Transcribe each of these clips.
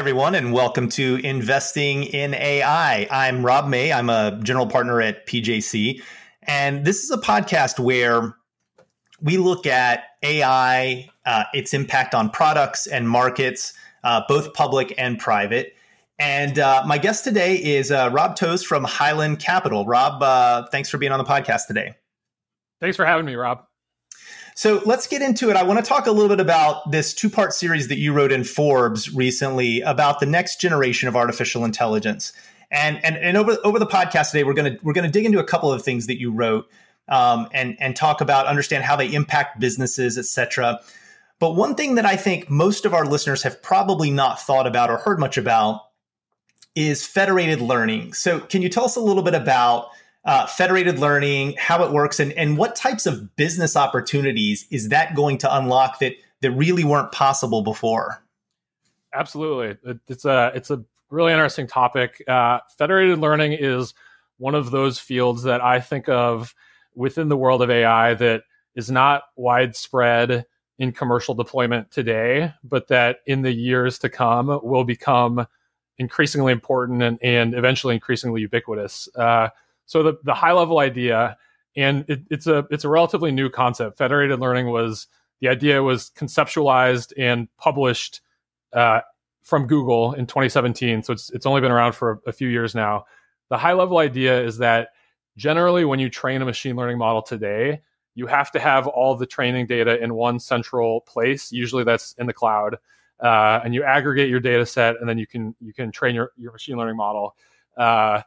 Everyone, and welcome to Investing in AI. I'm Rob May. I'm a general partner at PJC. And this is a podcast where we look at AI, uh, its impact on products and markets, uh, both public and private. And uh, my guest today is uh, Rob Toews from Highland Capital. Rob, uh, thanks for being on the podcast today. Thanks for having me, Rob. So let's get into it. I want to talk a little bit about this two part series that you wrote in Forbes recently about the next generation of artificial intelligence. And, and, and over, over the podcast today, we're going to we're going to dig into a couple of things that you wrote um, and, and talk about, understand how they impact businesses, et cetera. But one thing that I think most of our listeners have probably not thought about or heard much about is federated learning. So, can you tell us a little bit about uh, federated learning, how it works, and, and what types of business opportunities is that going to unlock that that really weren't possible before? Absolutely, it's a it's a really interesting topic. Uh, federated learning is one of those fields that I think of within the world of AI that is not widespread in commercial deployment today, but that in the years to come will become increasingly important and, and eventually increasingly ubiquitous. Uh, so the, the high level idea, and it, it's a it's a relatively new concept. Federated learning was the idea was conceptualized and published uh, from Google in 2017. So it's it's only been around for a, a few years now. The high level idea is that generally when you train a machine learning model today, you have to have all the training data in one central place. Usually that's in the cloud. Uh, and you aggregate your data set and then you can you can train your, your machine learning model. Uh,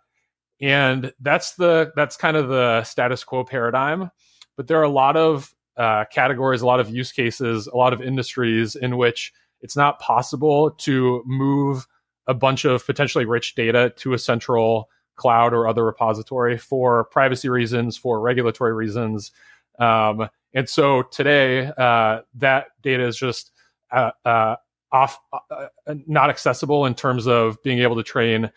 and that's the that's kind of the status quo paradigm. But there are a lot of uh, categories a lot of use cases a lot of industries in which it's not possible to move a bunch of potentially rich data to a central cloud or other repository for privacy reasons for regulatory reasons. Um, and so today uh, that data is just uh, uh off uh, uh, not accessible in terms of being able to train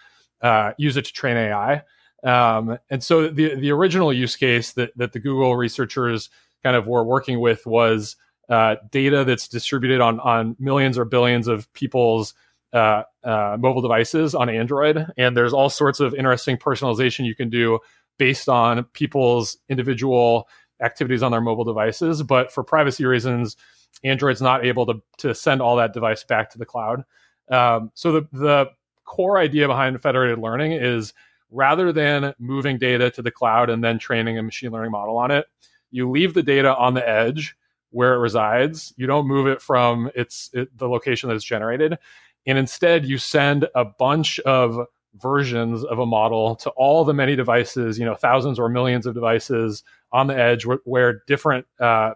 use it to train ai um, and so the the original use case that that the Google researchers kind of were working with was uh, data that's distributed on on millions or billions of people's uh, uh, mobile devices on Android, and there's all sorts of interesting personalization you can do based on people's individual activities on their mobile devices. But for privacy reasons, Android's not able to to send all that device back to the cloud. Um, so the the core idea behind federated learning is rather than moving data to the cloud and then training a machine learning model on it, you leave the data on the edge where it resides. You don't move it from its it, the location that it's generated, and instead you send a bunch of versions of a model to all the many devices, you know, thousands or millions of devices on the edge where, where different uh,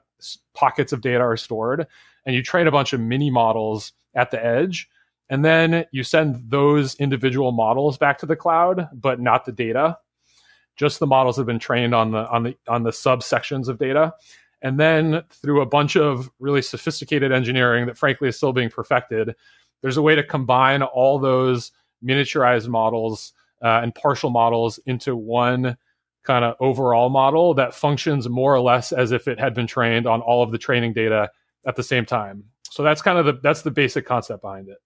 pockets of data are stored, and you train a bunch of mini models at the edge and then you send those individual models back to the cloud, but not the data. Just the models that have been trained on the on the on the subsections of data. And then through a bunch of really sophisticated engineering that frankly is still being perfected, there's a way to combine all those miniaturized models uh, and partial models into one kind of overall model that functions more or less as if it had been trained on all of the training data at the same time. So that's kind of the that's the basic concept behind it.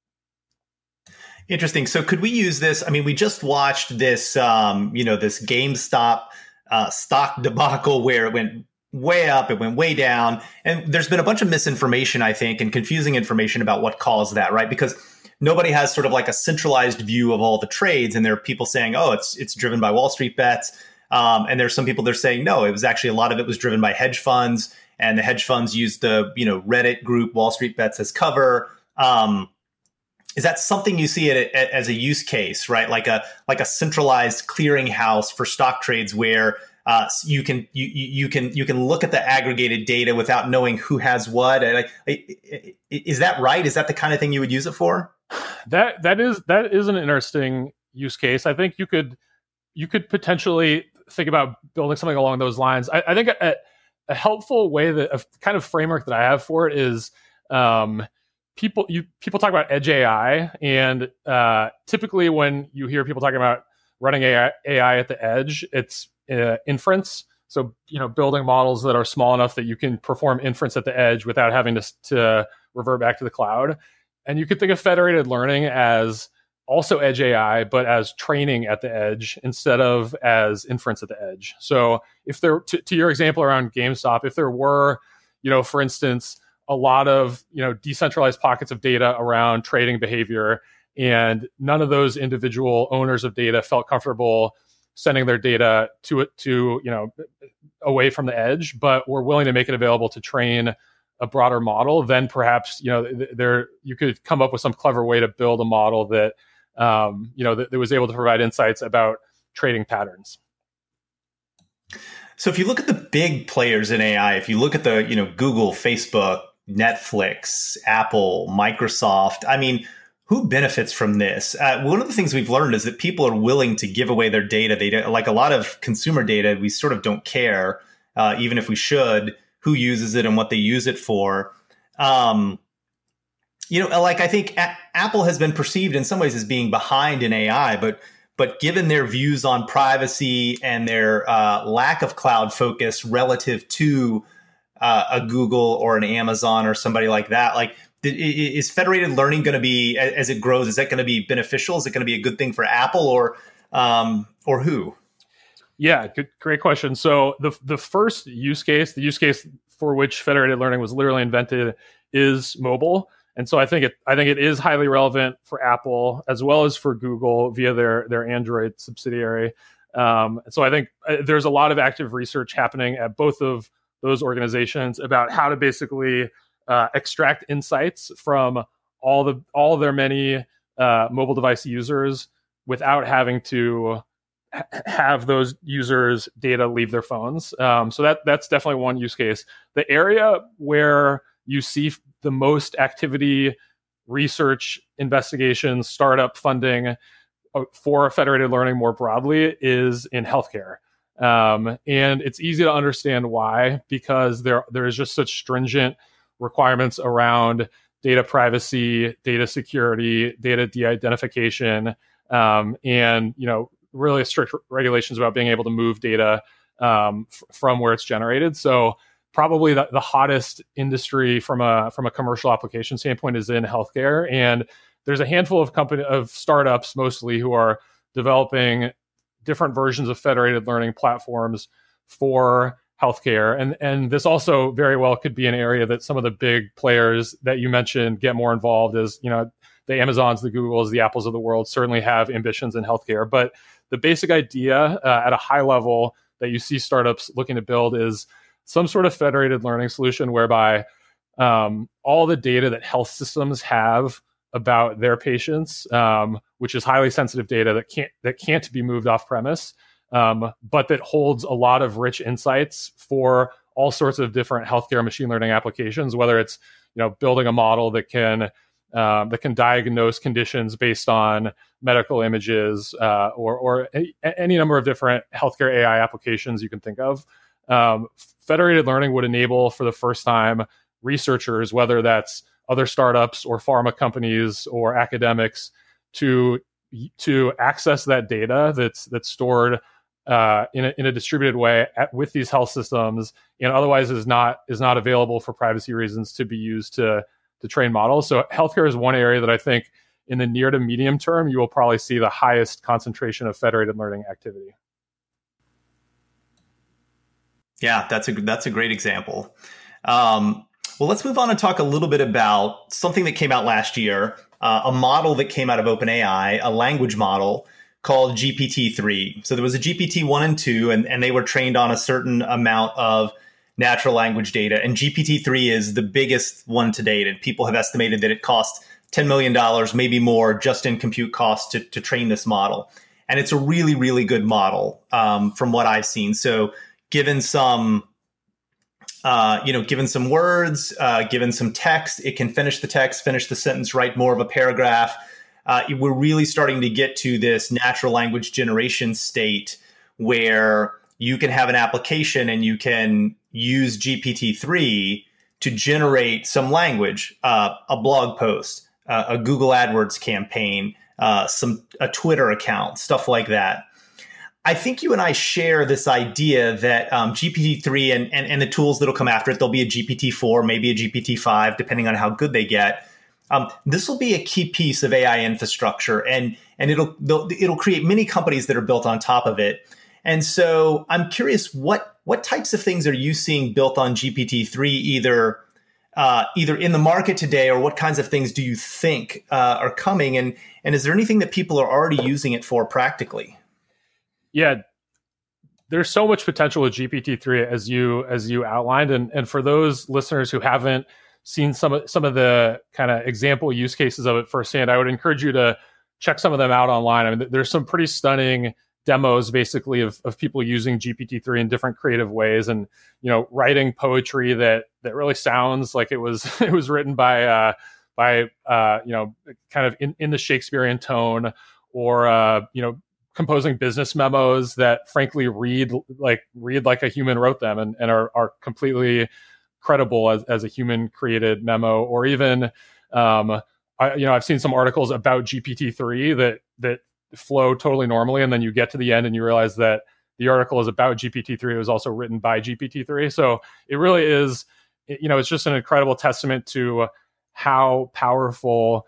Interesting. So could we use this? I mean, we just watched this, um, you know, this GameStop uh, stock debacle where it went way up, it went way down, and there's been a bunch of misinformation, I think, and confusing information about what caused that, right? Because nobody has sort of like a centralized view of all the trades, and there are people saying, "Oh, it's it's driven by Wall Street bets," um, and there's some people they're saying, "No, it was actually a lot of it was driven by hedge funds." And the hedge funds used the you know Reddit group Wall Street Bets as cover. Um, is that something you see it as a use case, right? Like a like a centralized clearinghouse for stock trades where uh, you can you you can you can look at the aggregated data without knowing who has what. Is that right? Is that the kind of thing you would use it for? That that is that is an interesting use case. I think you could you could potentially think about building something along those lines. I, I think a, a, helpful way that a kind of framework that I have for it is. Um, people you people talk about edge AI, and uh, typically when you hear people talking about running AI, AI at the edge, it's uh, inference. So you know, building models that are small enough that you can perform inference at the edge without having to, to revert back to the cloud. and you could think of federated learning as also edge AI, but as training at the edge instead of as inference at the edge. So if there, to, to your example around GameStop, if there were, you know, for instance, a lot of you know decentralized pockets of data around trading behavior, and none of those individual owners of data felt comfortable sending their data to it to you know away from the edge, but were willing to make it available to train a broader model, then perhaps you know there you could come up with some clever way to build a model that um, you know, that, that was able to provide insights about trading patterns. So if you look at the big players in AI, if you look at the, you know, Google, Facebook, Netflix, Apple, Microsoft, I mean, who benefits from this? Uh, one of the things we've learned is that people are willing to give away their data. They like a lot of consumer data. We sort of don't care, uh, even if we should, who uses it and what they use it for. Um, you know, like I think a- Apple has been perceived in some ways as being behind in AI, but but given their views on privacy and their uh, lack of cloud focus relative to uh, a Google or an Amazon or somebody like that, like is federated learning going to be as it grows? Is that going to be beneficial? Is it going to be a good thing for Apple or um, or who? Yeah, good, great question. So the the first use case, the use case for which federated learning was literally invented, is mobile. And so I think it I think it is highly relevant for Apple as well as for Google via their their Android subsidiary. Um, so I think uh, there's a lot of active research happening at both of those organizations about how to basically uh, extract insights from all the all their many uh, mobile device users without having to ha- have those users' data leave their phones. Um, so that that's definitely one use case. The area where you see the most activity, research, investigation, startup funding uh, for federated learning more broadly is in healthcare. Um, and it's easy to understand why, because there there is just such stringent requirements around data privacy, data security, data de-identification, um, and you know really strict regulations about being able to move data um, f- from where it's generated. So probably the, the hottest industry from a from a commercial application standpoint is in healthcare and there's a handful of company of startups mostly who are developing different versions of federated learning platforms for healthcare. And and this also very well could be an area that some of the big players that you mentioned get more involved as you know the amazons the googles the apples of the world certainly have ambitions in healthcare. But the basic idea uh, at a high level that you see startups looking to build is some sort of federated learning solution whereby um, all the data that health systems have about their patients, um, which is highly sensitive data that can't that can't be moved off premise, um, but that holds a lot of rich insights for all sorts of different healthcare machine learning applications. Whether it's you know building a model that can um, that can diagnose conditions based on medical images uh, or, or any number of different healthcare AI applications you can think of um, federated learning would enable for the first time researchers, whether that's other startups or pharma companies or academics, to to access that data that's that's stored uh, in, a, in a distributed way at, with these health systems, and otherwise is not is not available for privacy reasons to be used to to train models. So healthcare is one area that I think in the near to medium term you will probably see the highest concentration of federated learning activity. Yeah, that's a that's a great example. Um, well, let's move on and talk a little bit about something that came out last year, uh, a model that came out of OpenAI, a language model called GPT-3. So there was a GPT-1 and 2, and, and they were trained on a certain amount of natural language data. And GPT-3 is the biggest one to date. And people have estimated that it cost $10 million, maybe more, just in compute costs to, to train this model. And it's a really, really good model um, from what I've seen. So given some uh, you know, given some words, uh, given some text, it can finish the text, finish the sentence, write more of a paragraph. Uh, we're really starting to get to this natural language generation state where you can have an application and you can use GPT-3 to generate some language, uh, a blog post, uh, a Google AdWords campaign, uh, some a Twitter account, stuff like that. I think you and I share this idea that um, GPT-3 and, and, and the tools that'll come after it, there'll be a GPT-4, maybe a GPT-5, depending on how good they get. um, this will be a key piece of AI infrastructure, and and it'll it'll create many companies that are built on top of it. And so I'm curious what what types of things are you seeing built on GPT three either uh, either in the market today or what kinds of things do you think uh, are coming and and is there anything that people are already using it for practically? Yeah, there's so much potential with GPT-3 as you as you outlined, and and for those listeners who haven't seen some of some of the kind of example use cases of it firsthand, I would encourage you to check some of them out online. I mean, there's some pretty stunning demos basically of, of people using GPT-3 in different creative ways and you know writing poetry that that really sounds like it was it was written by uh, by uh, you know kind of in, in the Shakespearean tone or uh, you know composing business memos that frankly read like read like a human wrote them and, and are, are completely credible as, as a human created memo. Or even um, I, you know I've seen some articles about GPT-3 that that flow totally normally and then you get to the end and you realize that the article is about GPT-3 it was also written by GPT-3 so it really is you know it's just an incredible testament to how powerful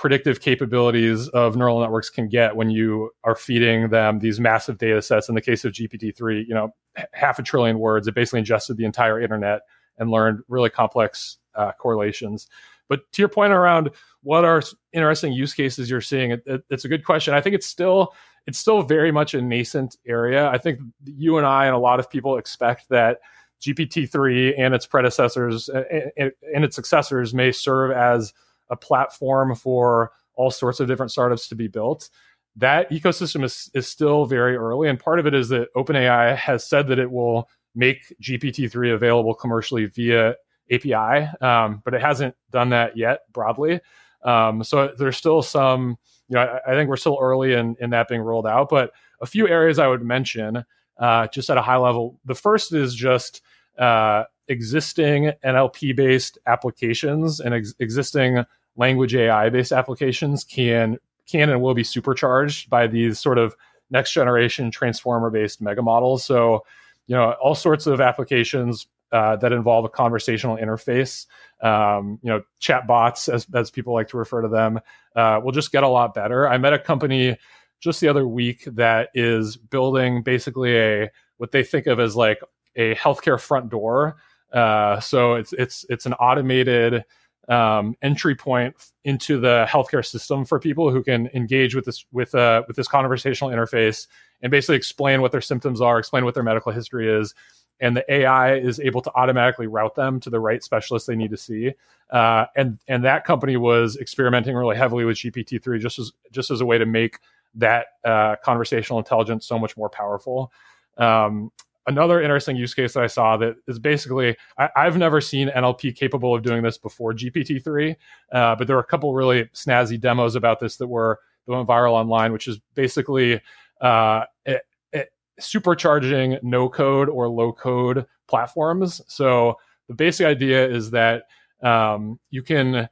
predictive capabilities of neural networks can get when you are feeding them these massive data sets. In the case of GPT-3, you know, half a trillion words. It basically ingested the entire internet and learned really complex uh, correlations. But to your point around what are interesting use cases you're seeing, it, it, it's a good question. I think it's still it's still very much a nascent area. I think you and I and a lot of people expect that GPT-3 and its predecessors and, and its successors may serve as a platform for all sorts of different startups to be built. That ecosystem is, is still very early. And part of it is that OpenAI has said that it will make GPT-3 available commercially via API, um, but it hasn't done that yet broadly. Um, so there's still some, you know, I, I, think we're still early in, in that being rolled out, but a few areas I would mention uh, just at a high level. The first is just uh, existing NLP based applications and ex- existing language AI based applications can can and will be supercharged by these sort of next generation transformer based mega models. So, you know, all sorts of applications uh, that involve a conversational interface, um, you know, chat bots, as, as people like to refer to them, uh, will just get a lot better. I met a company just the other week that is building basically a what they think of as like a healthcare front door. Uh, so it's it's it's an automated um, entry point into the healthcare system for people who can engage with this with uh, with this conversational interface and basically explain what their symptoms are, explain what their medical history is, and the AI is able to automatically route them to the right specialist they need to see. Uh, and and that company was experimenting really heavily with GPT three just as just as a way to make that uh, conversational intelligence so much more powerful. Um, another interesting use case that I saw that is basically I, have never seen NLP capable of doing this before GPT three, uh, but there were a couple really snazzy demos about this that were that went viral online, which is basically uh, it, it, supercharging no code or low code platforms. So the basic idea is that um, you can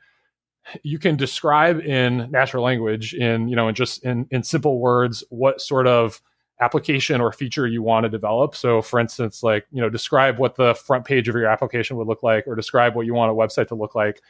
you can describe in natural language in you know in just in in simple words what sort of application or feature you want to develop. So, for instance, like, you know, describe what the front page of your application would look like, or describe what you want a website to look like.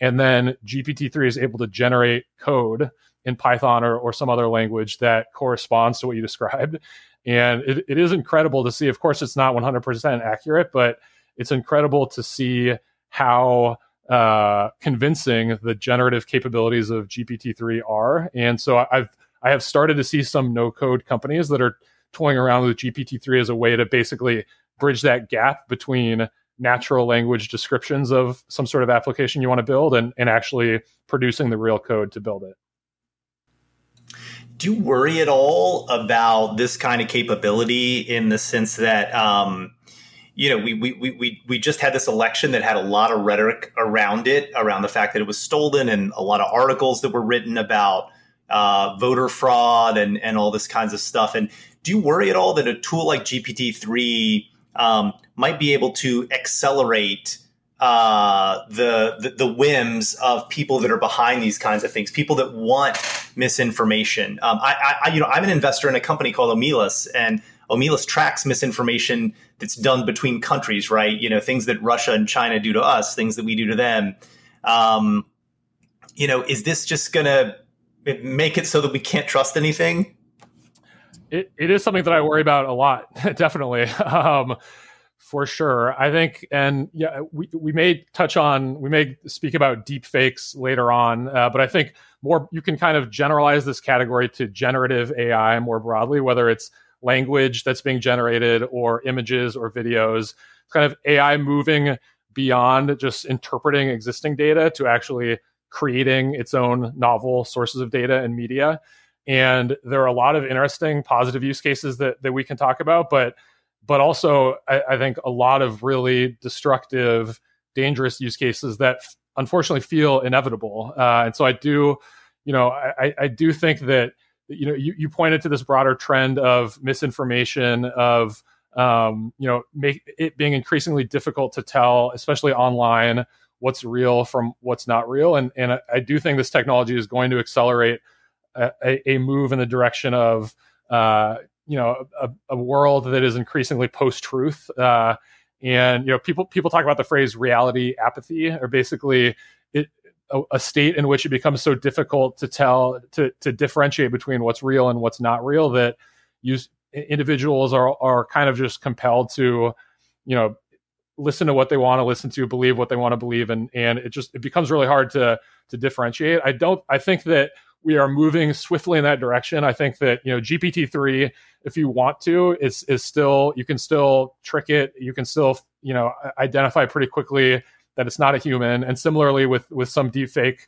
And then GPT-3 is able to generate code in Python or, or some other language that corresponds to what you described. And it, it is incredible to see. Of course, it's not 100% accurate, but it's incredible to see how uh, convincing the generative capabilities of GPT-3 are. And so I've I have started to see some no code companies that are toying around with GPT-3 as a way to basically bridge that gap between natural language descriptions of some sort of application you want to build and, and actually producing the real code to build it. Do you worry at all about this kind of capability in the sense that, um, you know, we, we, we, we just had this election that had a lot of rhetoric around it, around the fact that it was stolen, and a lot of articles that were written about uh, voter fraud and, and all this kinds of stuff. And do you worry at all that a tool like GPT three um, might be able to accelerate uh, the, the, the whims of people that are behind these kinds of things, people that want misinformation? Um, I, I, you know, I'm an investor in a company called Omelas, and Omelas tracks misinformation that's done between countries, right? You know, things that Russia and China do to us, things that we do to them. Um, you know, is this just going to make it so that we can't trust anything? It, it is something that I worry about a lot, definitely. Um, for sure. I think, and yeah, we, we may touch on, we may speak about deep fakes later on, uh, but I think more, you can kind of generalize this category to generative AI more broadly, whether it's language that's being generated or images or videos. Kind of AI moving beyond just interpreting existing data to actually creating its own novel sources of data and media. And there are a lot of interesting positive use cases that, that we can talk about, but but also I, I think a lot of really destructive, dangerous use cases that f- unfortunately feel inevitable. Uh, and so I do, you know, I, I do think that you know you, you pointed to this broader trend of misinformation of um, you know make it being increasingly difficult to tell, especially online, what's real from what's not real. And and I, I do think this technology is going to accelerate a, a move in the direction of uh, you know a, a, world that is increasingly post-truth uh, and you know people people talk about the phrase reality apathy or basically it a, a, state in which it becomes so difficult to tell to to differentiate between what's real and what's not real that use individuals are are kind of just compelled to you know listen to what they want to listen to believe what they want to believe and and it just it becomes really hard to to differentiate i don't i think that we are moving swiftly in that direction. I think that you know GPT three, if you want to, is is still you can still trick it. You can still you know identify pretty quickly that it's not a human. And similarly with with some deepfake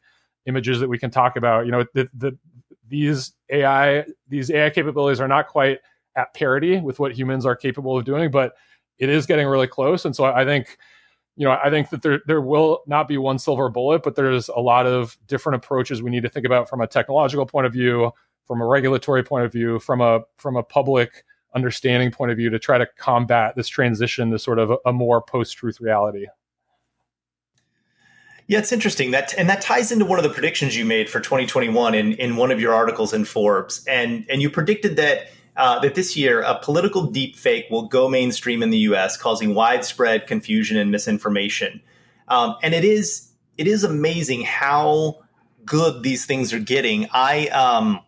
images that we can talk about, you know the, the these AI these AI capabilities are not quite at parity with what humans are capable of doing, but it is getting really close. And so I think you know, I think that there there will not be one silver bullet, but there's a lot of different approaches we need to think about from a technological point of view, from a regulatory point of view, from a from a public understanding point of view to try to combat this transition to sort of a, more post-truth reality. Yeah, it's interesting that, and that ties into one of the predictions you made for 2021 in in one of your articles in Forbes, and and you predicted that uh, that this year a political deepfake will go mainstream in the U.S., causing widespread confusion and misinformation. Um, and it is it is amazing how good these things are getting. I um,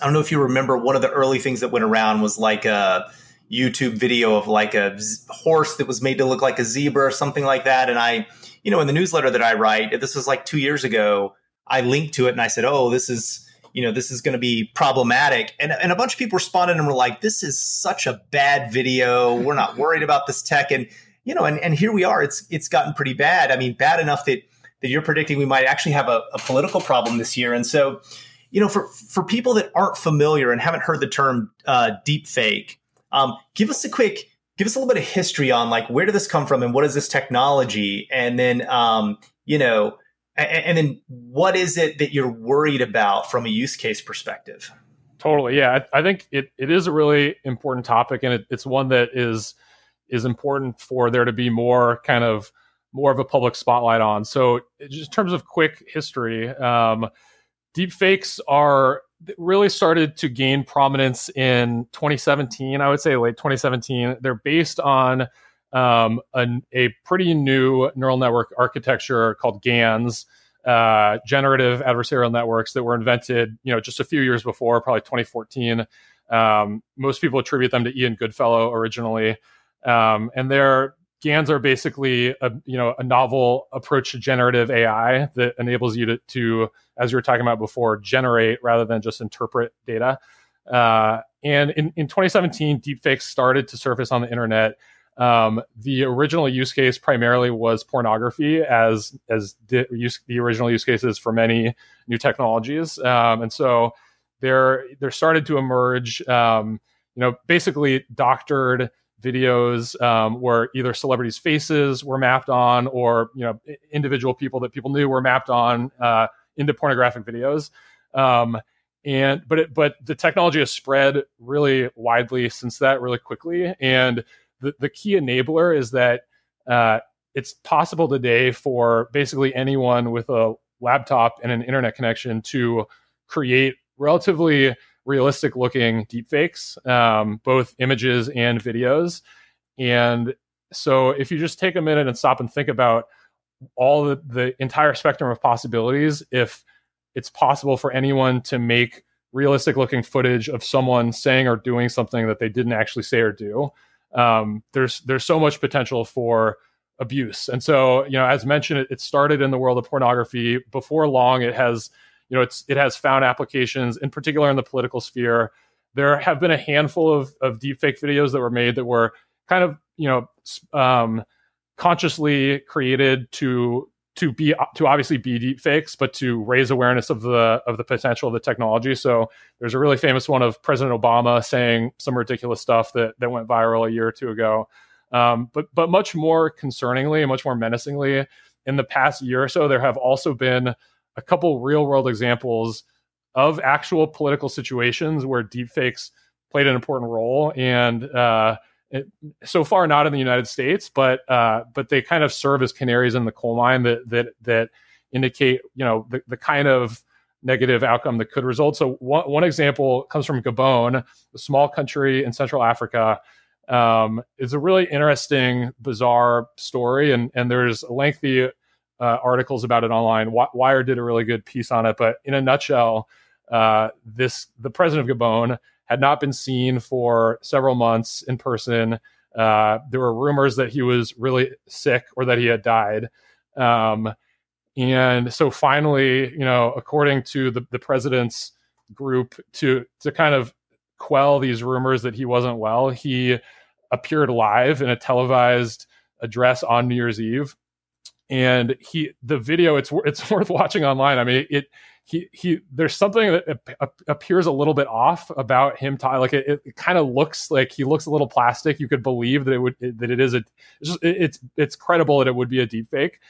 I don't know if you remember one of the early things that went around was like a YouTube video of like a z- horse that was made to look like a zebra or something like that. And I, you know, in the newsletter that I write, this was like two years ago. I linked to it and I said, "Oh, this is." You know, this is going to be problematic. And, and a bunch of people responded and were like, this is such a bad video. We're not worried about this tech. And, you know, and, and here we are. It's, it's gotten pretty bad. I mean, bad enough that, that you're predicting we might actually have a, a political problem this year. And so, you know, for, for people that aren't familiar and haven't heard the term uh, deep fake, um, give us a quick, give us a little bit of history on like, where did this come from and what is this technology? And then, um, you know, and then what is it that you're worried about from a use case perspective? Totally. Yeah. I, think it, it is a really important topic and it, it's one that is is important for there to be more kind of more of a public spotlight on. So just in terms of quick history, um, deep fakes are really started to gain prominence in 2017. I would say late 2017. They're based on um, a, a, pretty new neural network architecture called GANs, uh, generative adversarial networks that were invented, you know, just a few years before, probably 2014. Um, most people attribute them to Ian Goodfellow originally, um, and their GANs are basically a you know a novel approach to generative AI that enables you to, to as you were talking about before, generate rather than just interpret data. Uh, and in, in 2017, deepfakes started to surface on the internet um, the original use case primarily was pornography, as as the, use, the original use cases for many new technologies, um, and so there there started to emerge, um, you know, basically doctored videos um, where either celebrities' faces were mapped on, or you know, individual people that people knew were mapped on uh, into pornographic videos. Um, and but it, but the technology has spread really widely since that, really quickly, and the, the key enabler is that uh, it's possible today for basically anyone with a laptop and an internet connection to create relatively realistic looking deepfakes, um, both images and videos. And so if you just take a minute and stop and think about all the, the entire spectrum of possibilities if it's possible for anyone to make realistic looking footage of someone saying or doing something that they didn't actually say or do. Um, there's there's so much potential for abuse, and so you know, as mentioned, it, it started in the world of pornography. Before long, it has you know it's it has found applications, in particular in the political sphere. There have been a handful of of deepfake videos that were made that were kind of you know um, consciously created to to be to obviously be deep fakes, but to raise awareness of the of the potential of the technology. So there's a really famous one of President Obama saying some ridiculous stuff that that went viral a year or two ago. Um, but but much more concerningly and much more menacingly, in the past year or so, there have also been a couple real world examples of actual political situations where deepfakes played an important role and uh, so far not in the United States, but uh, but they kind of serve as canaries in the coal mine that that that indicate you know the, the kind of negative outcome that could result. So one, one example comes from Gabon, a small country in Central Africa. Um, it's a really interesting, bizarre story, and and there's lengthy uh, articles about it online. Wired did a really good piece on it, but in a nutshell, uh, this the president of Gabon had not been seen for several months in person. Uh, there were rumors that he was really sick or that he had died. Um, and so finally, you know, according to the, the president's group, to to kind of quell these rumors that he wasn't well, he appeared live in a televised address on New Year's Eve. And he, the video, it's it's worth watching online. I mean, it he he there's something that appears a little bit off about him t- like it, it kind of looks like he looks a little plastic. You could believe that it would that it is a it's just, it's it's credible that it would be a deep fake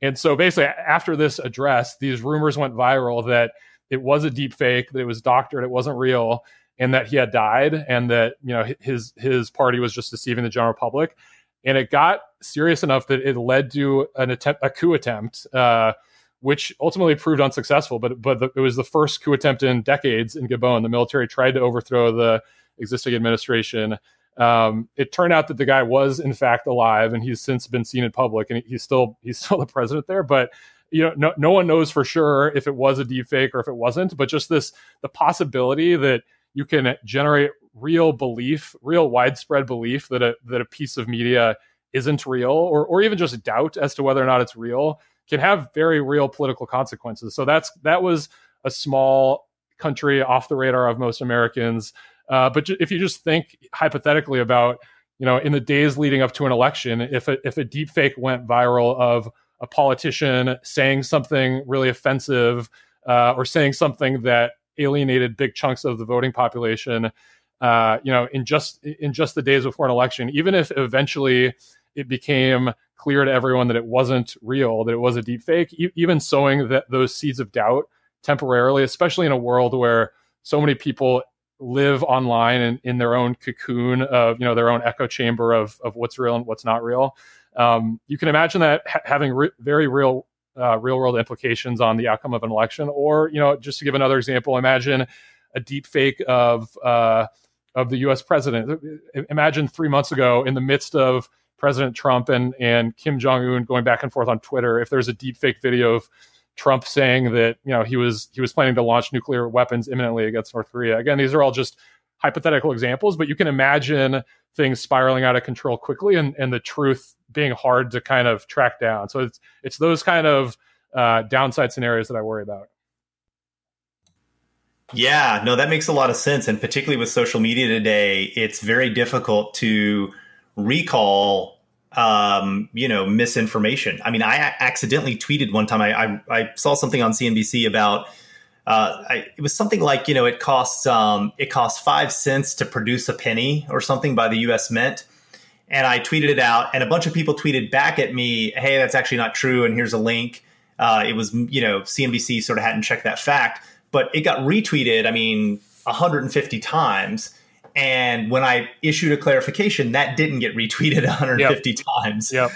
and so basically after this address these rumors went viral that it was a deep fake that it was doctored it wasn't real and that he had died and that you know his his party was just deceiving the general public. And it got serious enough that it led to an attempt a coup attempt uh, which ultimately proved unsuccessful. But but the, it was the first coup attempt in decades in Gabon. The military tried to overthrow the existing administration. Um, it turned out that the guy was in fact alive, and he's since been seen in public, and he's still he's still the president there. But you know, no, no one knows for sure if it was a deep fake or if it wasn't. But just this the possibility that you can generate real belief, real widespread belief that a that a piece of media isn't real, or or even just doubt as to whether or not it's real can have very real political consequences. So that's that was a small country off the radar of most Americans. Uh, but if you just think hypothetically about, you know, in the days leading up to an election, if a, if a deep fake went viral of a politician saying something really offensive uh, or saying something that alienated big chunks of the voting population, uh, you know, in just in just the days before an election, even if eventually it became clear to everyone that it wasn't real, that it was a deep fake, e- even sowing that those seeds of doubt temporarily, especially in a world where so many people live online and in their own cocoon of you know their own echo chamber of of what's real and what's not real. Um, you can imagine that ha- having re- very real uh, real world implications on the outcome of an election. Or you know, just to give another example, imagine a deep fake of uh, of the U.S. president. Imagine three months ago, in the midst of President Trump and and Kim Jong Un going back and forth on Twitter. If there's a deep fake video of Trump saying that you know he was he was planning to launch nuclear weapons imminently against North Korea. Again, these are all just hypothetical examples, but you can imagine things spiraling out of control quickly and, and the truth being hard to kind of track down. So it's it's those kind of uh, downside scenarios that I worry about. Yeah, no, that makes a lot of sense. And particularly with social media today, it's very difficult to recall um, you know, misinformation. I mean, I accidentally tweeted one time. I I, I saw something on CNBC about. Uh, I, it was something like you know it costs um, it costs five cents to produce a penny or something by the U.S. Mint, and I tweeted it out, and a bunch of people tweeted back at me, "Hey, that's actually not true," and here's a link. Uh, it was you know CNBC sort of hadn't checked that fact, but it got retweeted. I mean, 150 times and when I issued a clarification, that didn't get retweeted 150 yep. times. Yep.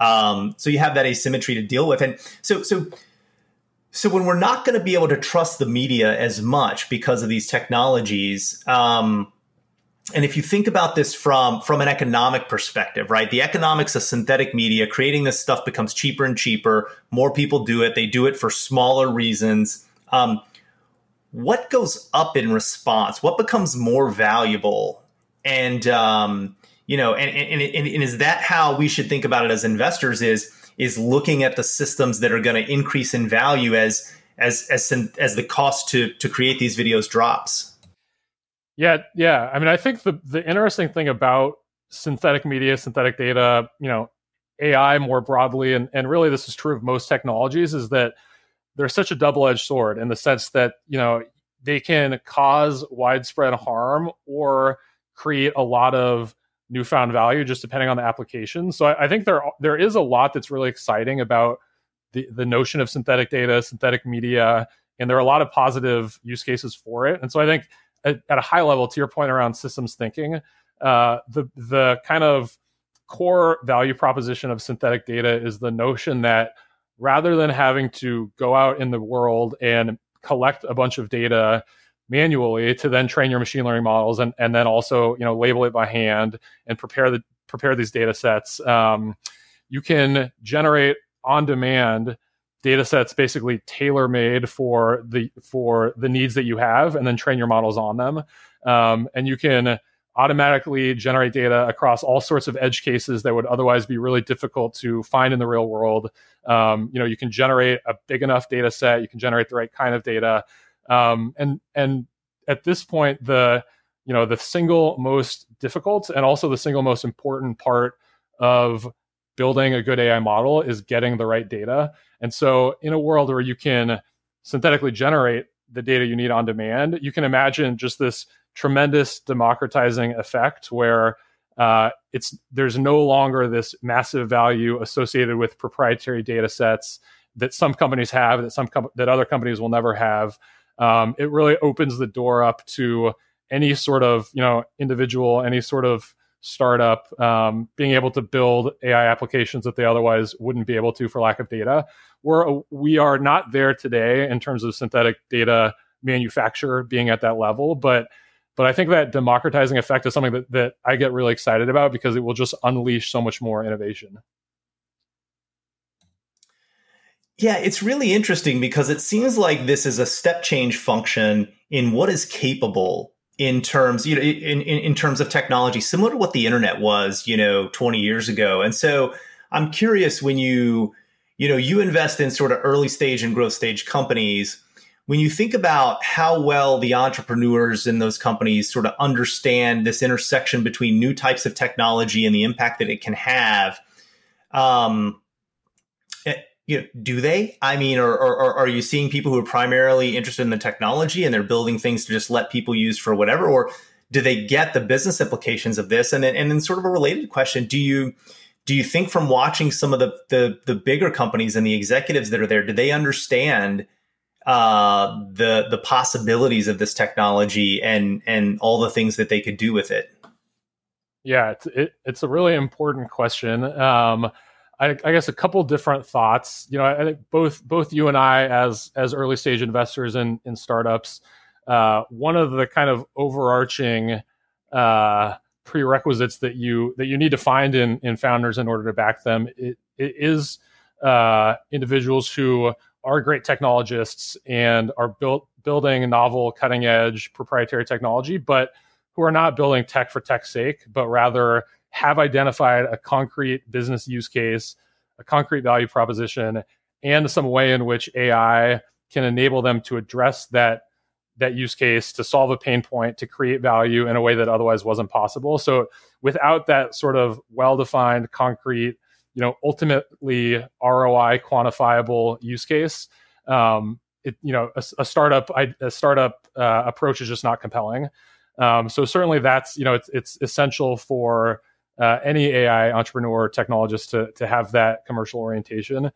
Um, so you have that asymmetry to deal with. And so, so, so when we're not going to be able to trust the media as much because of these technologies, um, and if you think about this from from an economic perspective right the economics of synthetic media creating this stuff becomes cheaper and cheaper more people do it they do it for smaller reasons um, what goes up in response? What becomes more valuable? And um, you know and, and, and, and is that how we should think about it as investors is is looking at the systems that are going to increase in value as as as as the cost to to create these videos drops? Yeah, yeah. I mean, I think the the interesting thing about synthetic media, synthetic data, you know, AI more broadly, and and really this is true of most technologies, is that they're such a double edged sword in the sense that you know they can cause widespread harm or create a lot of newfound value just depending on the application. So I, I think there there is a lot that's really exciting about the the notion of synthetic data, synthetic media, and there are a lot of positive use cases for it. And so I think at, at a high level, to your point around systems thinking, uh, the the kind of core value proposition of synthetic data is the notion that rather than having to go out in the world and collect a bunch of data manually to then train your machine learning models and, and then also you know label it by hand and prepare the prepare these data sets um, you can generate on demand data sets basically tailor made for the for the needs that you have and then train your models on them. Um, and you can automatically generate data across all sorts of edge cases that would otherwise be really difficult to find in the real world um, you know you can generate a big enough data set you can generate the right kind of data um, and and at this point the you know the single most difficult and also the single most important part of building a good AI model is getting the right data. And so, in a world where you can synthetically generate the data you need on demand, you can imagine just this tremendous democratizing effect where uh, it's there's no longer this massive value associated with proprietary data sets that some companies have that some com- that other companies will never have. Um, it really opens the door up to any sort of you know individual, any sort of startup um, being able to build AI applications that they otherwise wouldn't be able to for lack of data. We're we are not there today in terms of synthetic data manufacture being at that level, but but I think that democratizing effect is something that, that I get really excited about because it will just unleash so much more innovation. Yeah, it's really interesting because it seems like this is a step change function in what is capable in terms you know in, in, in terms of technology similar to what the internet was you know 20 years ago and so i'm curious when you you know you invest in sort of early stage and growth stage companies when you think about how well the entrepreneurs in those companies sort of understand this intersection between new types of technology and the impact that it can have um, you know, do they? I mean, or, or, or, are you seeing people who are primarily interested in the technology and they're building things to just let people use for whatever, or do they get the business implications of this? And then, and then, sort of a related question: Do you do you think from watching some of the the, the bigger companies and the executives that are there, do they understand uh, the the possibilities of this technology and and all the things that they could do with it? Yeah, it's it, it's a really important question. Um, I, I, guess a couple different thoughts. You know, I think both both you and I, as as early stage investors in in startups, uh, one of the kind of overarching uh, prerequisites that you that you need to find in in founders in order to back them it, it is uh, individuals who are great technologists and are built building novel, cutting edge, proprietary technology, but who are not building tech for tech's sake, but rather have identified a concrete business use case, a concrete value proposition, and some way in which AI can enable them to address that that use case to solve a pain point to create value in a way that otherwise wasn't possible. So without that sort of well-defined concrete you know ultimately roi quantifiable use case um, it, you know a, a startup a startup uh, approach is just not compelling um, so certainly that's you know it's it's essential for uh, any AI entrepreneur technologist to to have that commercial orientation.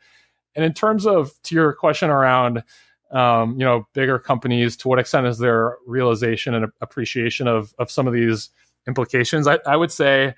And in terms of to your question around um, you know bigger companies, to what extent is there realization and appreciation of of some of these implications? I, I would say,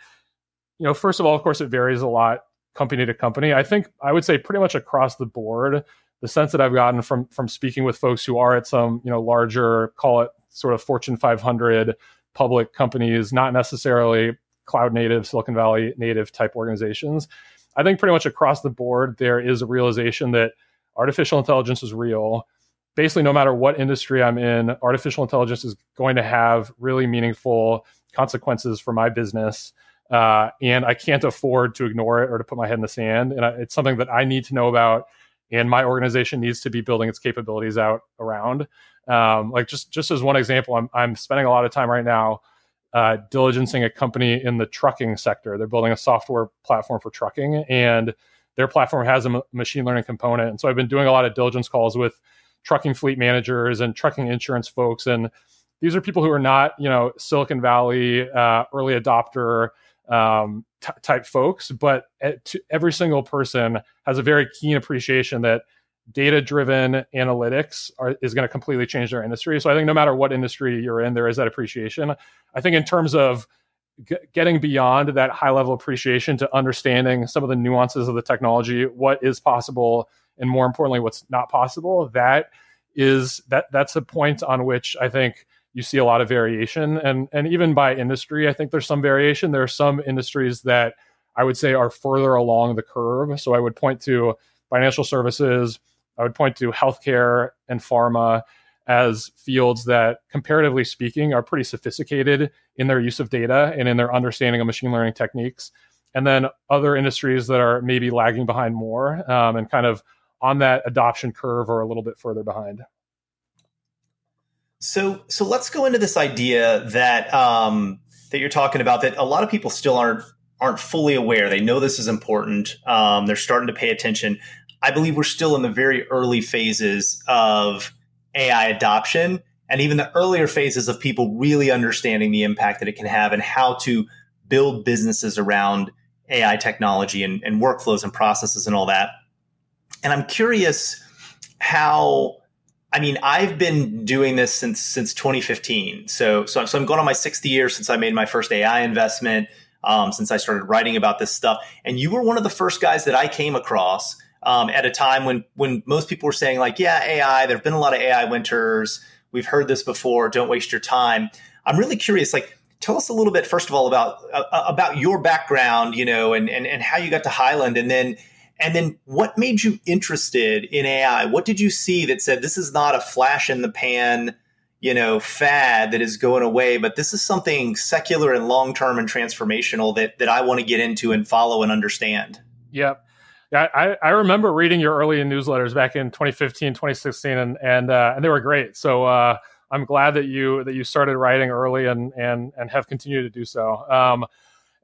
you know, first of all, of course, it varies a lot company to company. I think I would say pretty much across the board, the sense that I've gotten from from speaking with folks who are at some you know larger, call it sort of Fortune 500 public companies, not necessarily cloud native, Silicon Valley native type organizations. I think pretty much across the board, there is a realization that artificial intelligence is real. Basically, no matter what industry I'm in, artificial intelligence is going to have really meaningful consequences for my business. Uh, and I can't afford to ignore it or to put my head in the sand. And I, it's something that I need to know about, and my organization needs to be building its capabilities out around. Um, like just just as one example, I'm I'm spending a lot of time right now uh, diligencing a company in the trucking sector. They're building a software platform for trucking, and their platform has a m- machine learning component. And so I've been doing a lot of diligence calls with trucking fleet managers and trucking insurance folks, and these are people who are not you know Silicon Valley uh, early adopter um, t- type folks, but every single person has a very keen appreciation that data driven analytics are, is going to completely change their industry. So I think no matter what industry you're in, there is that appreciation. I think in terms of g- getting beyond that high level appreciation to understanding some of the nuances of the technology, what is possible, and more importantly, what's not possible, that is that that's a point on which I think you see a lot of variation. And and even by industry i think there's some variation. There are some industries that i would say are further along the curve. So i would point to financial services i would point to healthcare and pharma as fields that comparatively speaking are pretty sophisticated in their use of data and in their understanding of machine learning techniques. And then other industries that are maybe lagging behind more um, and kind of on that adoption curve or a little bit further behind so so let's go into this idea that um, that you're talking about that a lot of people still aren't aren't fully aware. They know this is important. Um, they're starting to pay attention. I believe we're still in the very early phases of AI adoption and even the earlier phases of people really understanding the impact that it can have and how to build businesses around AI technology and, and workflows and processes and all that. And I'm curious how I mean, I've been doing this since since 2015. So so, so I'm going on my sixth year since I made my first AI investment. Um, since I started writing about this stuff, and you were one of the first guys that I came across um, at a time when when most people were saying like, yeah, AI. There have been a lot of AI winters. We've heard this before. Don't waste your time. I'm really curious. Like, tell us a little bit first of all about uh, about your background, you know, and, and and how you got to Highland, and then and then what made you interested in AI? What did you see that said this is not a flash in the pan, you know, fad that is going away, but this is something secular and long term and transformational that that I want to get into and follow and understand? Yep. Yeah, I, I remember reading your early newsletters back in 2015, 2016, and and uh, and they were great. So uh, I'm glad that you that you started writing early and and and have continued to do so. Um,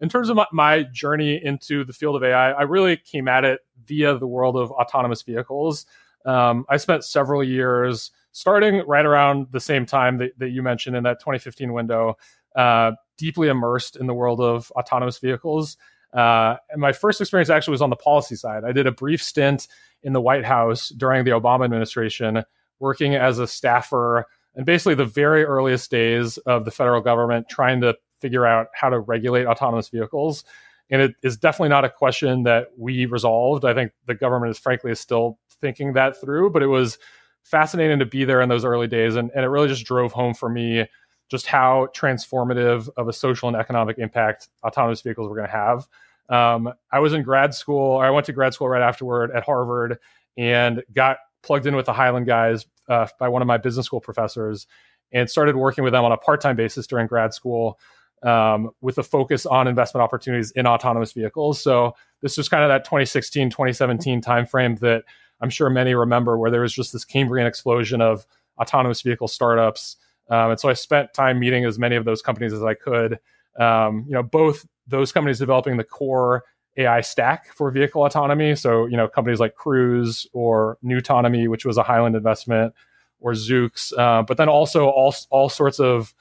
in terms of my, my, journey into the field of AI, I really came at it via the world of autonomous vehicles. Um, I spent several years, starting right around the same time that, that you mentioned in that 2015 window, uh, deeply immersed in the world of autonomous vehicles. Uh, and my first experience actually was on the policy side. I did a brief stint in the White House during the Obama administration, working as a staffer and basically the very earliest days of the federal government trying to figure out how to regulate autonomous vehicles. And it is definitely not a question that we resolved. I think the government is frankly still thinking that through, but it was fascinating to be there in those early days. And, and it really just drove home for me just how transformative of a social and economic impact autonomous vehicles were going to have. Um, I was in grad school, I went to grad school right afterward at Harvard and got plugged in with the Highland guys uh, by one of my business school professors and started working with them on a part time basis during grad school um, with a focus on investment opportunities in autonomous vehicles. So this was kind of that 2016, 2017 timeframe that I'm sure many remember, where there was just this Cambrian explosion of autonomous vehicle startups. Um, and so I spent time meeting as many of those companies as I could. Um, you know, both those companies developing the core AI stack for vehicle autonomy. So, you know, companies like Cruise or Nutonomy, which was a Highland investment, or Zoox, uh, but then also all all sorts of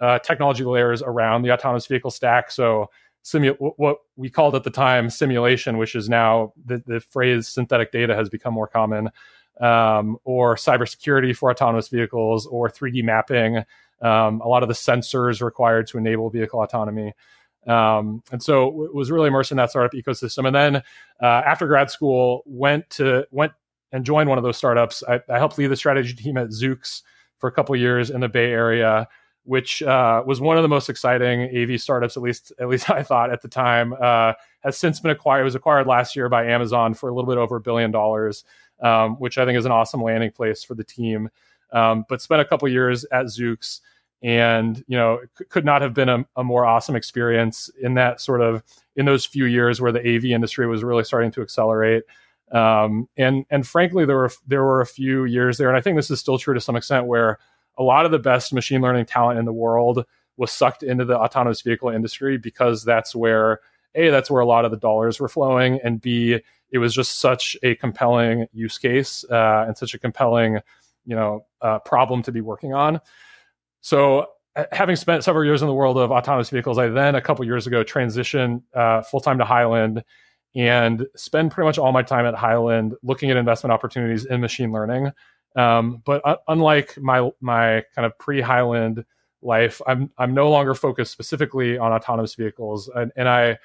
uh, technology layers around the autonomous vehicle stack. So, simu- what we called at the time simulation, which is now the, the phrase synthetic data has become more common, um, or cybersecurity for autonomous vehicles, or 3D mapping, um, a lot of the sensors required to enable vehicle autonomy. Um, and so w- was really immersed in that startup ecosystem. And then uh, after grad school, went to went and joined one of those startups. I, I helped lead the strategy team at Zoox for a couple years in the Bay Area which uh, was one of the most exciting AV startups, at least at least I thought at the time. Uh, has since been acquired. It was acquired last year by Amazon for a little bit over a billion dollars, um, which I think is an awesome landing place for the team. Um, but spent a couple years at Zoox, and you know c- could not have been a, a, more awesome experience in that sort of in those few years where the AV industry was really starting to accelerate. Um, and and frankly, there were there were a few years there, and I think this is still true to some extent, where a lot of the best machine learning talent in the world was sucked into the autonomous vehicle industry because that's where a that's where a lot of the dollars were flowing, and b it was just such a compelling use case uh, and such a compelling you know uh, problem to be working on. So having spent several years in the world of autonomous vehicles, I then a couple years ago transitioned uh, full time to highland and spend pretty much all my time at highland looking at investment opportunities in machine learning. Um, but uh, unlike my my kind of pre Highland life, I'm I'm no longer focused specifically on autonomous vehicles, and, and I, you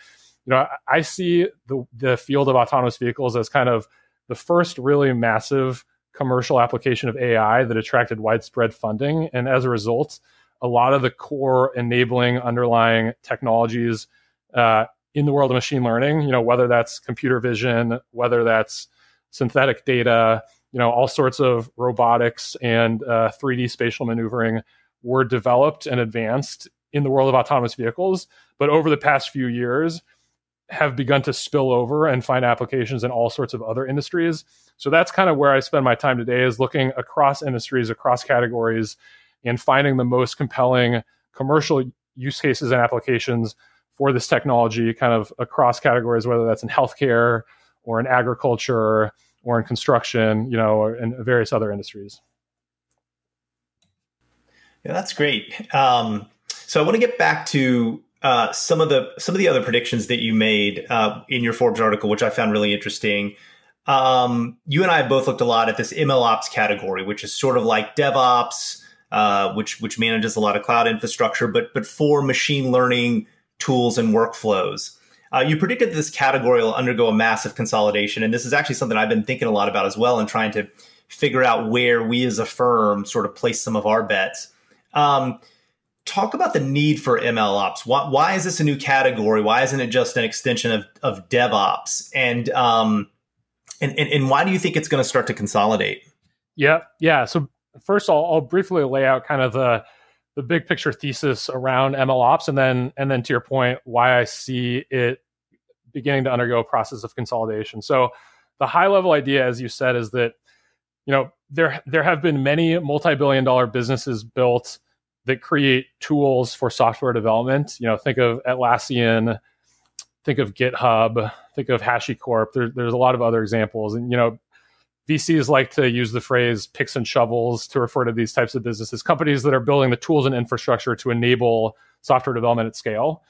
know, I see the the field of autonomous vehicles as kind of the first really massive commercial application of AI that attracted widespread funding, and as a result, a lot of the core enabling underlying technologies uh, in the world of machine learning, you know, whether that's computer vision, whether that's synthetic data, you know, all sorts of robotics and uh, 3D spatial maneuvering were developed and advanced in the world of autonomous vehicles. But over the past few years, have begun to spill over and find applications in all sorts of other industries. So that's kind of where I spend my time today is looking across industries, across categories, and finding the most compelling commercial use cases and applications for this technology kind of across categories, whether that's in healthcare or in agriculture or in construction, you know, or in various other industries. Yeah, that's great. Um, so I want to get back to uh, some of the some of the other predictions that you made uh, in your Forbes article, which I found really interesting. Um, you and I both looked a lot at this MLOps category, which is sort of like DevOps, uh, which which manages a lot of cloud infrastructure, but but for machine learning tools and workflows. Uh, you predicted this category will undergo a massive consolidation, and this is actually something I've been thinking a lot about as well, and trying to figure out where we as a firm sort of place some of our bets. Um, talk about the need for MLOps. Why, why, is this a new category? Why isn't it just an extension of, of DevOps? And, um, and, and and why do you think it's going to start to consolidate? Yeah, yeah. So first, I'll, I'll briefly lay out kind of the the big picture thesis around ML ops, and then and then to your point, why I see it beginning to undergo a process of consolidation. So the high level idea, as you said, is that you know there there have been many multi billion dollar businesses built that create tools for software development. You know, think of Atlassian, think of GitHub, think of HashiCorp. There, there's a lot of other examples, and you know VCs like to use the phrase picks and shovels to refer to these types of businesses, companies that are building the tools and infrastructure to enable software development at scale.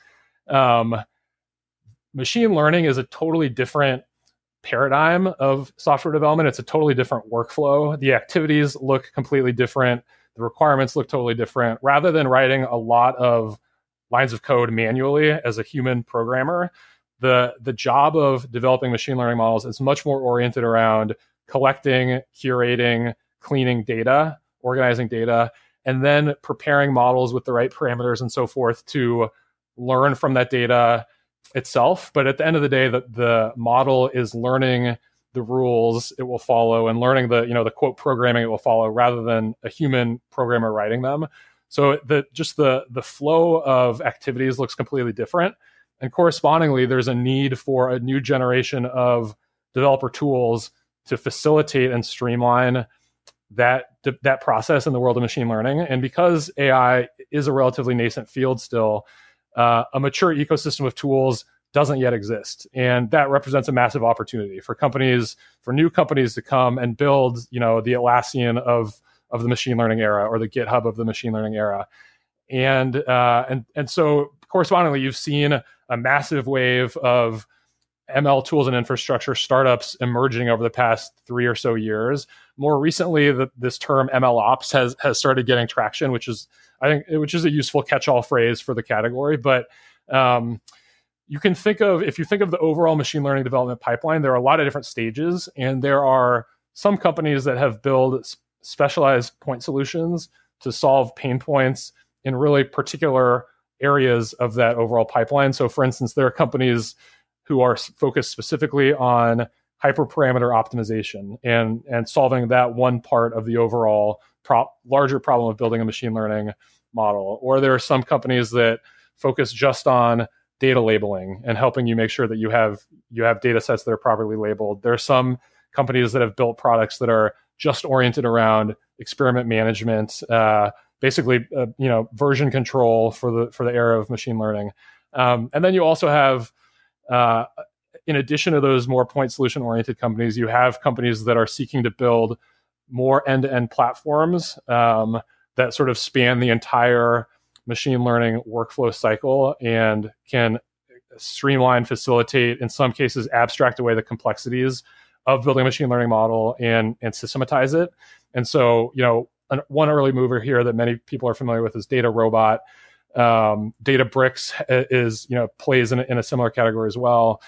Um, machine learning is a totally different paradigm of software development. It's a totally different workflow. The activities look completely different. The requirements look totally different. Rather than writing a lot of lines of code manually as a human programmer, the the job of developing machine learning models is much more oriented around collecting, curating, cleaning data, organizing data, and then preparing models with the right parameters and so forth to learn from that data itself. But at the end of the day, the, the model is learning the rules it will follow and learning the you know the quote programming it will follow rather than a human programmer writing them so the just the the flow of activities looks completely different and correspondingly there's a need for a new generation of developer tools to facilitate and streamline that that process in the world of machine learning. And because AI is a relatively nascent field still, uh, a mature ecosystem of tools doesn't yet exist, and that represents a massive opportunity for companies, for new companies to come and build, you know, the Atlassian of of the machine learning era or the GitHub of the machine learning era, and uh, and and so correspondingly, you've seen a massive wave of ML tools and infrastructure startups emerging over the past three or so years. More recently, the, this term ML ops has has started getting traction, which is I think which is a useful catch-all phrase for the category. But um, you can think of if you think of the overall machine learning development pipeline, there are a lot of different stages, and there are some companies that have built specialized point solutions to solve pain points in really particular areas of that overall pipeline. So, for instance, there are companies who are focused specifically on hyperparameter optimization and and solving that one part of the overall pro- larger problem of building a machine learning model. Or there are some companies that focus just on data labeling and helping you make sure that you have you have data sets that are properly labeled. There are some companies that have built products that are just oriented around experiment management, uh, basically, uh, you know, version control for the for the era of machine learning. Um, and then you also have, uh, in addition to those more point solution oriented companies, you have companies that are seeking to build more end to end platforms um, that sort of span the entire machine learning workflow cycle and can streamline, facilitate, in some cases, abstract away the complexities of building a machine learning model and and systematize it. And so, you know, an, one early mover here that many people are familiar with is DataRobot. Um, Databricks is you know plays in a, in a similar category as well.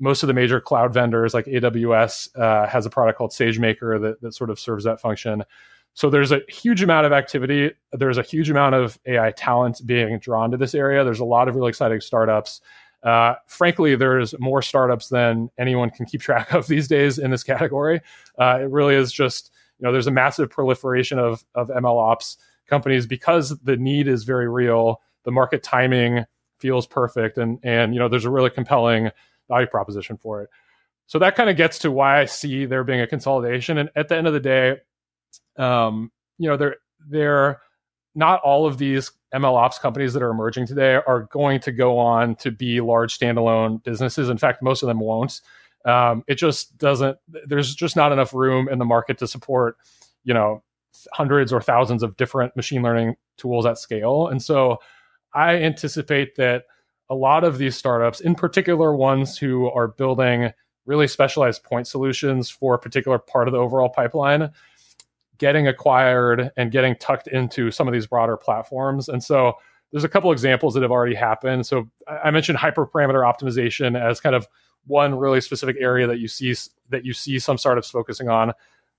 Most of the major cloud vendors like AWS uh, has a product called SageMaker that, that sort of serves that function. So there's a huge amount of activity. There's a huge amount of AI talent being drawn to this area. There's a lot of really exciting startups. Uh, frankly, there's more startups than anyone can keep track of these days in this category. Uh, it really is just, you know, there's a massive proliferation of, of ML ops companies because the need is very real. The market timing feels perfect, and and you know, there's a really compelling value proposition for it. So that kind of gets to why I see there being a consolidation. And at the end of the day, um, you know, there there not all of these ML ops companies that are emerging today are going to go on to be large standalone businesses. In fact, most of them won't. Um, it just doesn't. There's just not enough room in the market to support, you know, hundreds or thousands of different machine learning tools at scale. And so, I anticipate that a lot of these startups, in particular ones who are building really specialized point solutions for a particular part of the overall pipeline, getting acquired and getting tucked into some of these broader platforms. And so there's a couple examples that have already happened. So I mentioned hyperparameter optimization as kind of one really specific area that you see that you see some startups focusing on.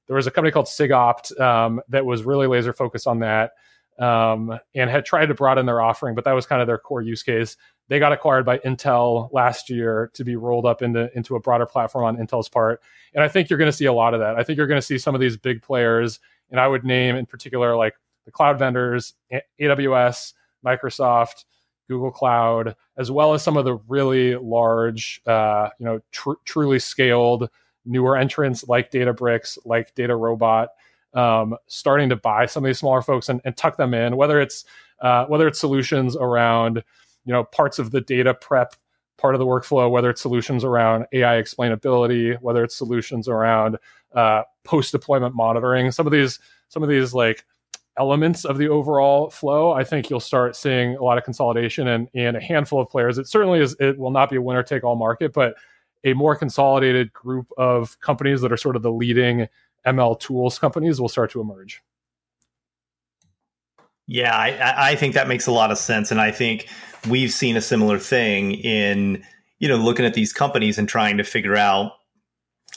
There was a company called SigOpt um, that was really laser focused on that um, and had tried to broaden their offering, but that was kind of their core use case. They got acquired by Intel last year to be rolled up into into a broader platform on Intel's part, and I think you're going to see a lot of that. I think you're going to see some of these big players and I would name in particular like the cloud vendors, AWS, Microsoft, Google Cloud, as well as some of the really large, uh, you know, tr- truly scaled newer entrants like Databricks, like DataRobot, um, starting to buy some of these smaller folks and, and tuck them in. Whether it's uh, whether it's solutions around, you know, parts of the data prep part of the workflow, whether it's solutions around AI explainability, whether it's solutions around uh, post deployment monitoring. Some of these some of these like elements of the overall flow, I think you'll start seeing a lot of consolidation and, and a handful of players. It certainly is. It will not be a winner take all market, but a more consolidated group of companies that are sort of the leading ML tools companies will start to emerge. Yeah, I, I think that makes a lot of sense, and I think we've seen a similar thing in you know looking at these companies and trying to figure out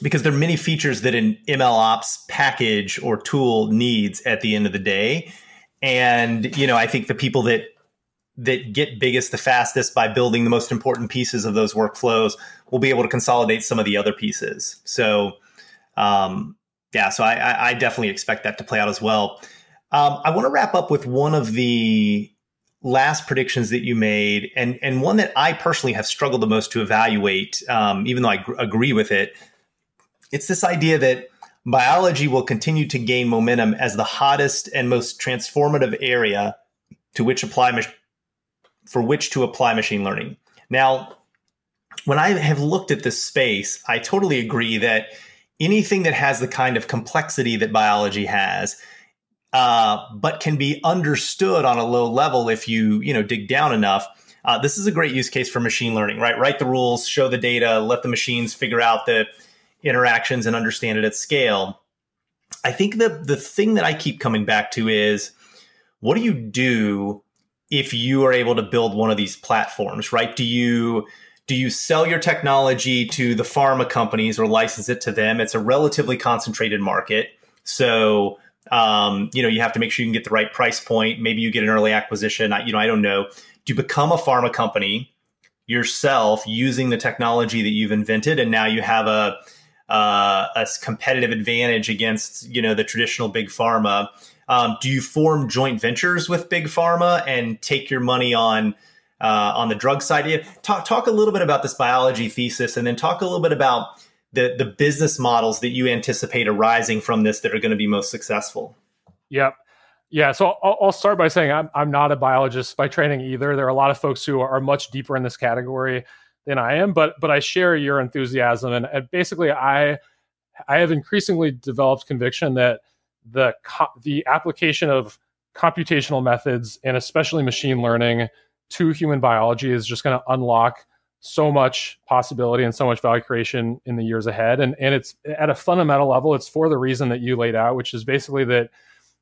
because there are many features that an ML ops package or tool needs at the end of the day. And, you know, I think the people that that get biggest the fastest by building the most important pieces of those workflows will be able to consolidate some of the other pieces. So, um, yeah, so I, I definitely expect that to play out as well. Um, I want to wrap up with one of the last predictions that you made, and and one that I personally have struggled the most to evaluate, um, even though I gr- agree with it it's this idea that biology will continue to gain momentum as the hottest and most transformative area to which apply for which to apply machine learning. Now, when I have looked at this space, I totally agree that anything that has the kind of complexity that biology has, uh, but can be understood on a low level if you you know dig down enough. Uh, this is a great use case for machine learning, right? Write the rules, show the data, let the machines figure out the interactions and understand it at scale. I think the the thing that I keep coming back to is what do you do if you are able to build one of these platforms, right? Do you do you sell your technology to the pharma companies or license it to them? It's a relatively concentrated market. So Um, you know, you have to make sure you can get the right price point. Maybe you get an early acquisition. I, you know, I don't know. Do you become a pharma company yourself using the technology that you've invented, and now you have a uh, a competitive advantage against you know the traditional big pharma? Um, do you form joint ventures with big pharma and take your money on uh, on the drug side? Talk talk a little bit about this biology thesis, and then talk a little bit about the the business models that you anticipate arising from this that are going to be most successful. Yep. Yeah, so I'll, start by saying I'm, I'm not a biologist by training either. There are a lot of folks who are much deeper in this category than I am, but but I share your enthusiasm, and, and basically I I have increasingly developed conviction that the the application of computational methods and especially machine learning to human biology is just going to unlock so much possibility and so much value creation in the years ahead. And and it's at a fundamental level it's for the reason that you laid out which is basically that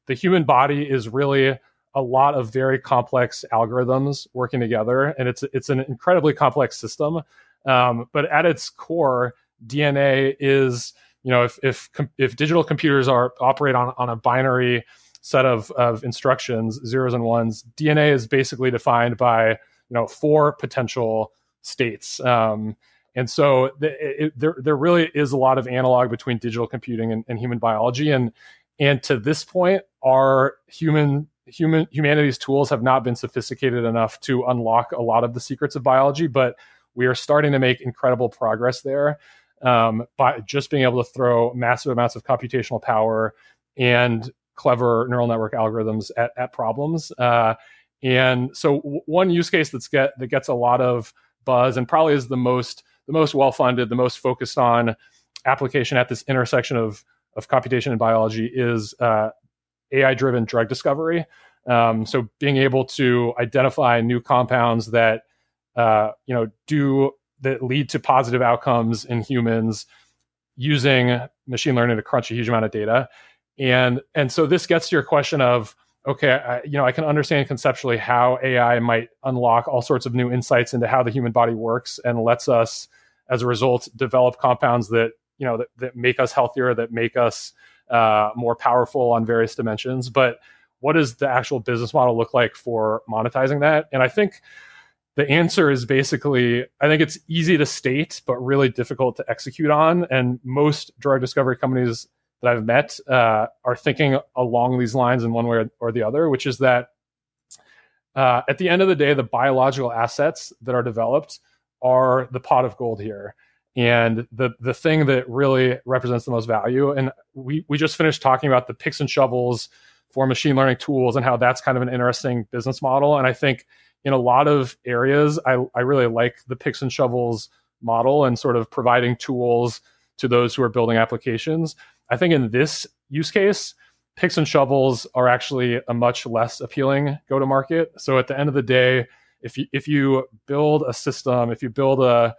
the human body is really a lot of very complex algorithms working together and it's it's an incredibly complex system. Um, but at its core dna is you know if if if digital computers are operate on on a binary set of of instructions zeros and ones. Dna is basically defined by you know four potential states. Um, and so the, it, there there really is a lot of analog between digital computing and, and human biology. And and to this point our human human humanity's tools have not been sophisticated enough to unlock a lot of the secrets of biology but we are starting to make incredible progress there um, by just being able to throw massive amounts of computational power and clever neural network algorithms at, at problems. Uh, and so w- one use case that's get that gets a lot of buzz and probably is the most the most well funded, the most focused on application at this intersection of of computation and biology is uh, AI driven drug discovery. Um, so being able to identify new compounds that uh, you know do that lead to positive outcomes in humans using machine learning to crunch a huge amount of data and and so this gets to your question of okay I, you know i can understand conceptually how ai might unlock all sorts of new insights into how the human body works and lets us as a result develop compounds that you know that, that make us healthier that make us uh, more powerful on various dimensions but what does the actual business model look like for monetizing that and i think the answer is basically I think it's easy to state, but really difficult to execute on. And most drug discovery companies that I've met uh, are thinking along these lines in one way or the other, which is that uh, at the end of the day, the biological assets that are developed are the pot of gold here. And the the thing that really represents the most value, and we we just finished talking about the picks and shovels for machine learning tools and how that's kind of an interesting business model. And I think in a lot of areas, I, I really like the picks and shovels model and sort of providing tools to those who are building applications. I think in this use case, picks and shovels are actually a much less appealing go to market. So at the end of the day, if you if you build a system, if you build a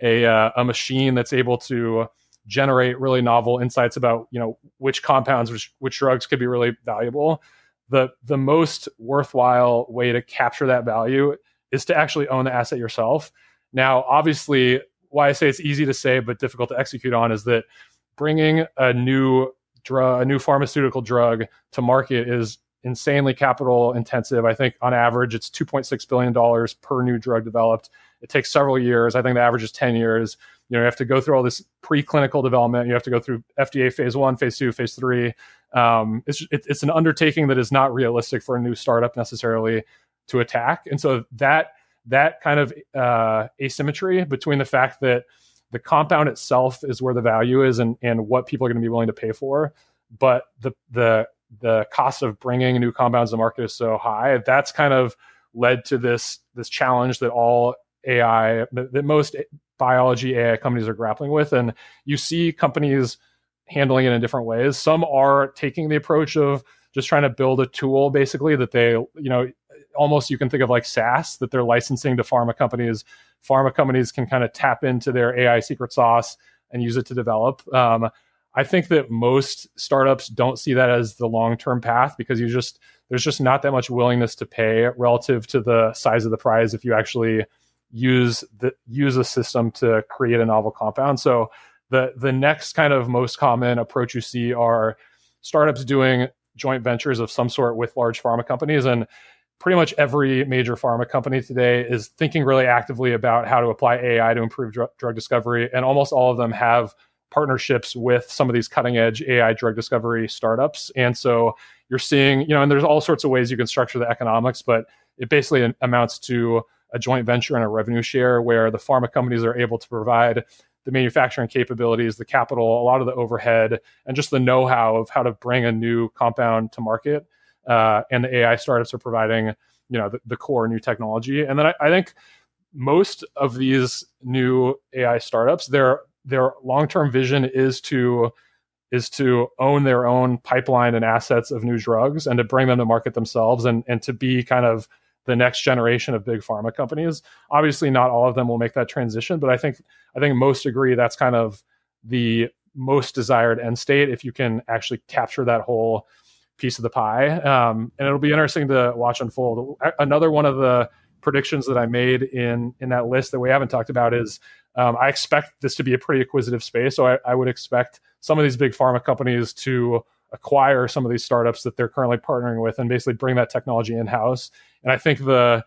a, uh, a machine that's able to generate really novel insights about you know which compounds, which which drugs could be really valuable, the the most worthwhile way to capture that value is to actually own the asset yourself. Now, obviously, why I say it's easy to say but difficult to execute on is that bringing a new drug, a new pharmaceutical drug to market is insanely capital intensive. I think on average it's 2.6 billion dollars per new drug developed. It takes several years. I think the average is 10 years. You know, you have to go through all this preclinical development. You have to go through FDA phase one, phase two, phase three. Um, it's it, it's an undertaking that is not realistic for a new startup necessarily to attack, and so that that kind of uh, asymmetry between the fact that the compound itself is where the value is and and what people are going to be willing to pay for, but the the the cost of bringing new compounds to market is so high. That's kind of led to this this challenge that all AI that most biology AI companies are grappling with, and you see companies handling it in different ways. Some are taking the approach of just trying to build a tool basically that they, you know, almost you can think of like SaaS that they're licensing to pharma companies. Pharma companies can kind of tap into their AI secret sauce and use it to develop. Um, I think that most startups don't see that as the long term path because you just there's just not that much willingness to pay relative to the size of the prize if you actually use the use a system to create a novel compound. So the the next kind of most common approach you see are startups doing joint ventures of some sort with large pharma companies. And pretty much every major pharma company today is thinking really actively about how to apply AI to improve dr- drug discovery. And almost all of them have partnerships with some of these cutting edge AI drug discovery startups. And so you're seeing, you know, and there's all sorts of ways you can structure the economics, but it basically amounts to a joint venture and a revenue share where the pharma companies are able to provide the manufacturing capabilities, the capital, a lot of the overhead, and just the know how of how to bring a new compound to market. Uh, and the AI startups are providing, you know, the, the core new technology. And then I, I think most of these new AI startups, their their long term vision is to is to own their own pipeline and assets of new drugs and to bring them to market themselves and and to be kind of the next generation of big pharma companies. Obviously, not all of them will make that transition, but I think I think most agree that's kind of the most desired end state if you can actually capture that whole piece of the pie. Um, and it'll be interesting to watch unfold. Another one of the predictions that I made in in that list that we haven't talked about is um, I expect this to be a pretty acquisitive space. So I, I would expect some of these big pharma companies to acquire some of these startups that they're currently partnering with and basically bring that technology in house. And I think the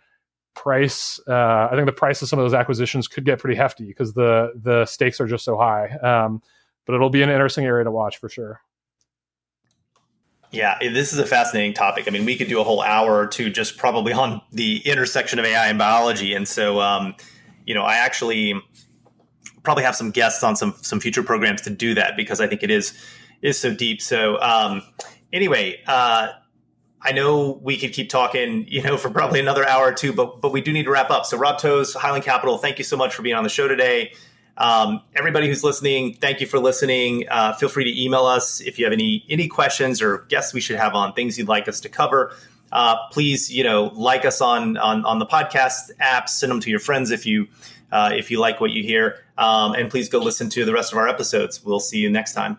price, uh, I think the price of some of those acquisitions could get pretty hefty because the the stakes are just so high. Um, but it'll be an interesting area to watch for sure. Yeah, this is a fascinating topic. I mean, we could do a whole hour or two just probably on the intersection of AI and biology. And so, um, you know, I actually probably have some guests on some some future programs to do that because I think it is is so deep. So um, anyway, uh, I know we could keep talking, you know, for probably another hour or two, but but we do need to wrap up. So Rob Toews, Highland Capital, thank you so much for being on the show today. Um, everybody who's listening, thank you for listening. Uh, feel free to email us if you have any any questions or guests we should have on things you'd like us to cover. Uh, please, you know, like us on on on the podcast apps. Send them to your friends if you uh, if you like what you hear, um, and please go listen to the rest of our episodes. We'll see you next time.